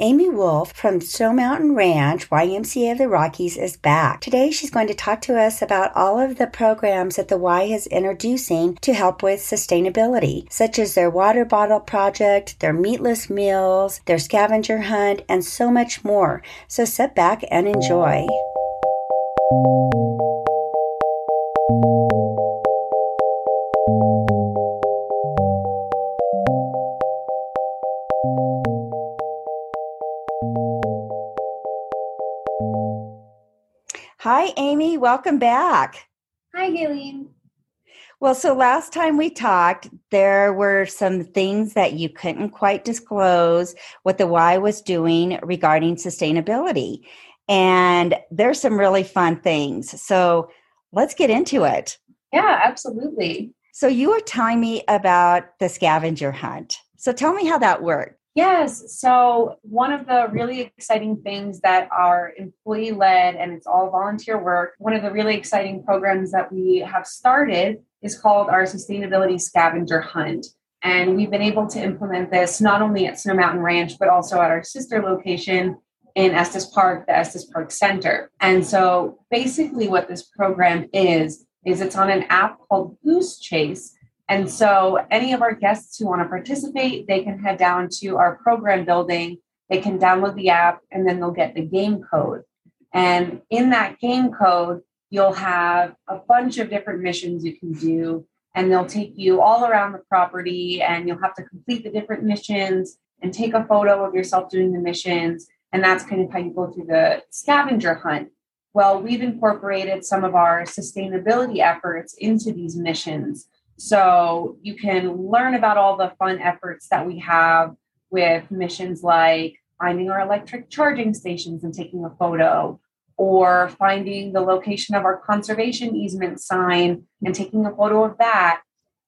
Amy Wolf from Snow Mountain Ranch, YMCA of the Rockies, is back. Today, she's going to talk to us about all of the programs that the Y is introducing to help with sustainability, such as their water bottle project, their meatless meals, their scavenger hunt, and so much more. So sit back and enjoy. Hi, Amy. Welcome back. Hi, Galen. Well, so last time we talked, there were some things that you couldn't quite disclose what the Y was doing regarding sustainability. And there's some really fun things. So let's get into it. Yeah, absolutely. So you were telling me about the scavenger hunt. So tell me how that worked. Yes. So, one of the really exciting things that are employee led and it's all volunteer work, one of the really exciting programs that we have started is called our Sustainability Scavenger Hunt. And we've been able to implement this not only at Snow Mountain Ranch, but also at our sister location in Estes Park, the Estes Park Center. And so, basically, what this program is, is it's on an app called Goose Chase and so, any of our guests who want to participate, they can head down to our program building. They can download the app and then they'll get the game code. And in that game code, you'll have a bunch of different missions you can do. And they'll take you all around the property and you'll have to complete the different missions and take a photo of yourself doing the missions. And that's kind of how you go through the scavenger hunt. Well, we've incorporated some of our sustainability efforts into these missions. So you can learn about all the fun efforts that we have with missions like finding our electric charging stations and taking a photo, or finding the location of our conservation easement sign and taking a photo of that.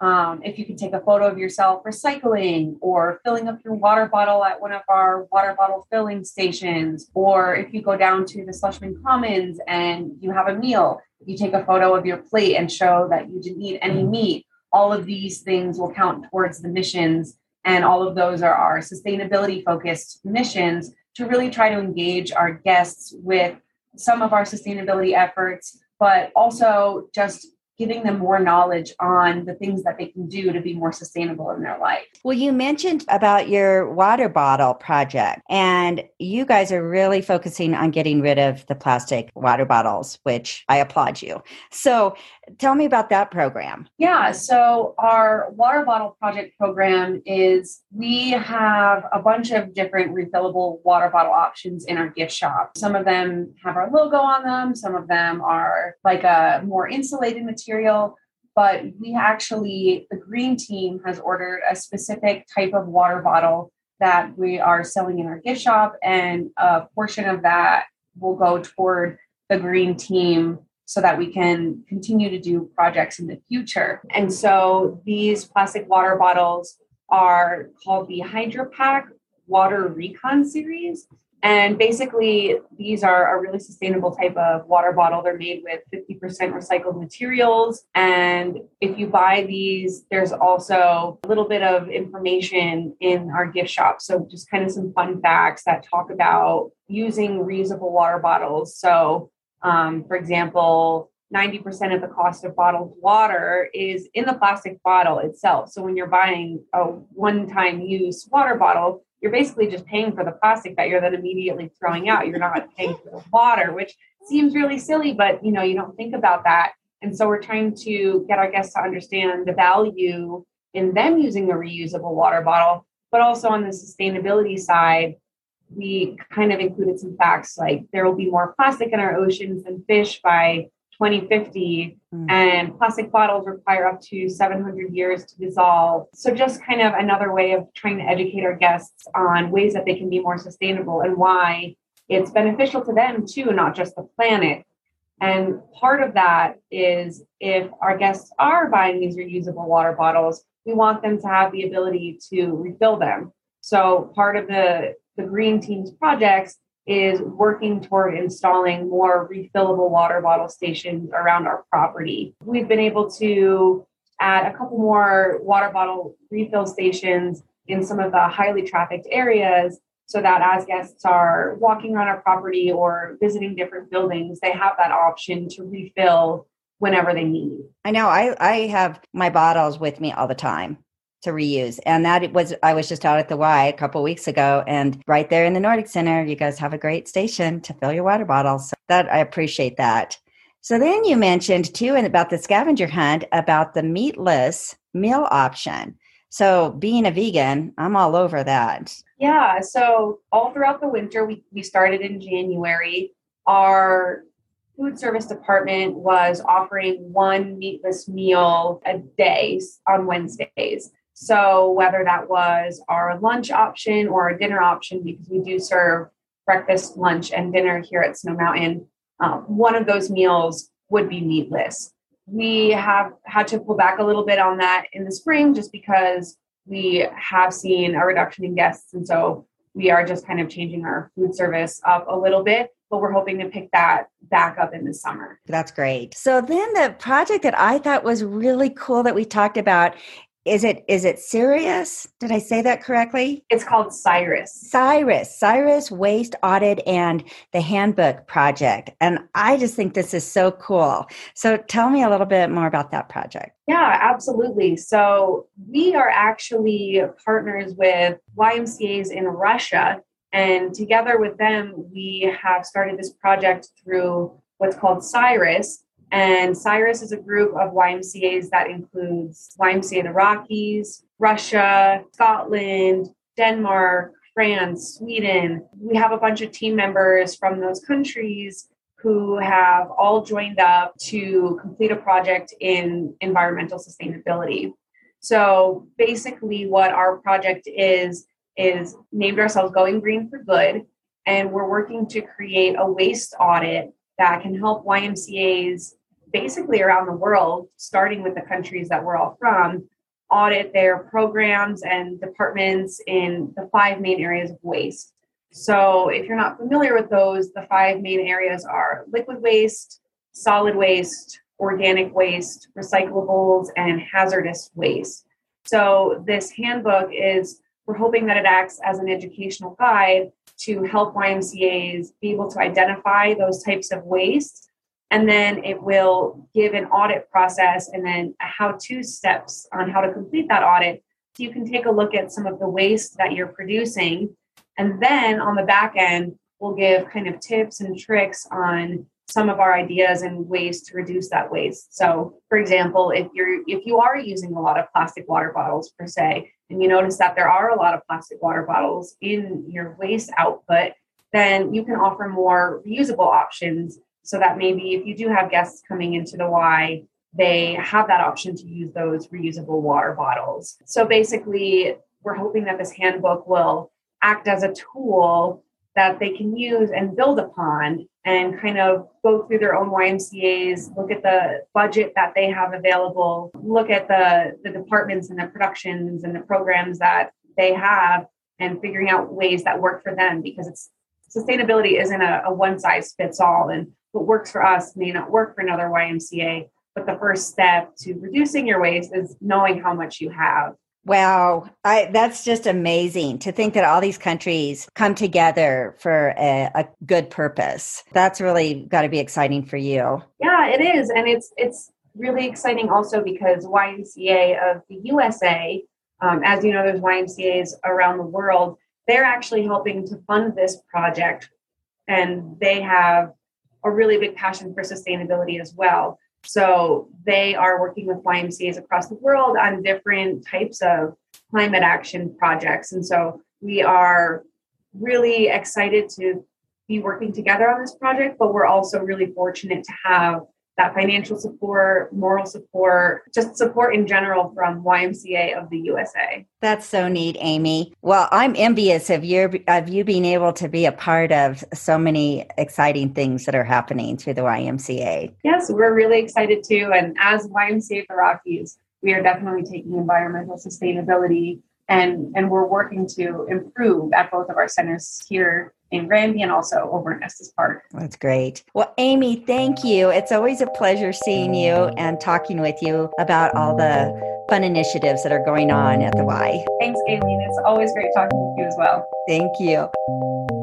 Um, if you can take a photo of yourself recycling or filling up your water bottle at one of our water bottle filling stations, or if you go down to the Slushman Commons and you have a meal, you take a photo of your plate and show that you didn't eat any meat all of these things will count towards the missions. And all of those are our sustainability focused missions to really try to engage our guests with some of our sustainability efforts but also just giving them more knowledge on the things that they can do to be more sustainable in their life. Well, you mentioned about your water bottle project, and you guys are really focusing on getting rid of the plastic water bottles, which I applaud you. So, tell me about that program. Yeah, so our water bottle project program is we have a bunch of different refillable water bottle options in our gift shop. Some of them have our logo on them, some of them are like a more insulated material material, but we actually, the green team has ordered a specific type of water bottle that we are selling in our gift shop, and a portion of that will go toward the green team so that we can continue to do projects in the future. And so these plastic water bottles are called the HydroPack Water Recon Series. And basically, these are a really sustainable type of water bottle. They're made with 50% recycled materials. And if you buy these, there's also a little bit of information in our gift shop. So, just kind of some fun facts that talk about using reusable water bottles. So, um, for example, 90% of the cost of bottled water is in the plastic bottle itself. So, when you're buying a one time use water bottle, you're basically just paying for the plastic that you're then immediately throwing out. You're not paying for the water, which seems really silly, but you know, you don't think about that. And so we're trying to get our guests to understand the value in them using a reusable water bottle, but also on the sustainability side, we kind of included some facts like there will be more plastic in our oceans than fish by 2050 mm. and plastic bottles require up to 700 years to dissolve. So just kind of another way of trying to educate our guests on ways that they can be more sustainable and why it's beneficial to them too not just the planet. And part of that is if our guests are buying these reusable water bottles we want them to have the ability to refill them. So part of the the green teams projects is working toward installing more refillable water bottle stations around our property. We've been able to add a couple more water bottle refill stations in some of the highly trafficked areas. so that as guests are walking around our property or visiting different buildings, they have that option to refill whenever they need. I know I, I have my bottles with me all the time to reuse. And that was I was just out at the Y a couple weeks ago and right there in the Nordic Center, you guys have a great station to fill your water bottles. So that I appreciate that. So then you mentioned too and about the scavenger hunt about the meatless meal option. So being a vegan, I'm all over that. Yeah. So all throughout the winter, we, we started in January. Our food service department was offering one meatless meal a day on Wednesdays. So whether that was our lunch option or a dinner option, because we do serve breakfast, lunch, and dinner here at Snow Mountain, um, one of those meals would be meatless. We have had to pull back a little bit on that in the spring just because we have seen a reduction in guests. And so we are just kind of changing our food service up a little bit but we're hoping to pick that back up in the summer. That's great. So then the project that I thought was really cool that we talked about is it is it Sirius? Did I say that correctly? It's called SYRUS. SYRUS, SYRUS Waste Audit and the Handbook Project. And I just think this is so cool. So tell me a little bit more about that project. Yeah, absolutely. So we are actually partners with YMCA's in Russia. And together with them, we have started this project through what's called SYRUS, and SYRUS is a group of YMCAs that includes YMCA in the Rockies, Russia, Scotland, Denmark, France, Sweden. We have a bunch of team members from those countries who have all joined up to complete a project in environmental sustainability. So basically, what our project is, is named ourselves Going Green for Good. And we're working to create a waste audit that can help YMCAs basically around the world, starting with the countries that we're all from, audit their programs and departments in the five main areas of waste. So, if you're not familiar with those, the five main areas are liquid waste, solid waste, organic waste, recyclables, and hazardous waste. So, this handbook is, we're hoping that it acts as an educational guide to help YMCAs be able to identify those types of waste and then it will give an audit process and then a how to steps on how to complete that audit. So you can take a look at some of the waste that you're producing. And then on the back end we'll give kind of tips and tricks on some of our ideas and ways to reduce that waste. So for example if you're if you are using a lot of plastic water bottles per se and you notice that there are a lot of plastic water bottles in your waste output then you can offer more reusable options so that maybe if you do have guests coming into the Y, they have that option to use those reusable water bottles. So basically, we're hoping that this handbook will act as a tool that they can use and build upon and kind of go through their own YMCAs, look at the budget that they have available, look at the, the departments and the productions and the programs that they have, and figuring out ways that work for them because it's sustainability isn't a, a one size fits all. And what works for us may not work for another YMCA. But the first step to reducing your waste is knowing how much you have. Wow, I, that's just amazing to think that all these countries come together for a, a good purpose. That's really got to be exciting for you. Yeah, it is, and it's it's really exciting also because YMCA of the USA, um, as you know, there's YMCA's around the world. They're actually helping to fund this project, and they have a really big passion for sustainability as well. So they are working with YMCAs across the world on different types of climate action projects. And so we are really excited to be working together on this project, but we're also really fortunate to have that financial support, moral support, just support in general from YMCA of the USA. That's so neat, Amy. Well, I'm envious of your of you being able to be a part of so many exciting things that are happening through the YMCA. Yes, we're really excited too. And as YMCA the Rockies, we are definitely taking environmental sustainability and and we're working to improve at both of our centers here in Granby and also over in Estes Park. That's great. Well, Amy, thank you. It's always a pleasure seeing you and talking with you about all the fun initiatives that are going on at the Y. Thanks, Aileen. It's always great talking with you as well. Thank you.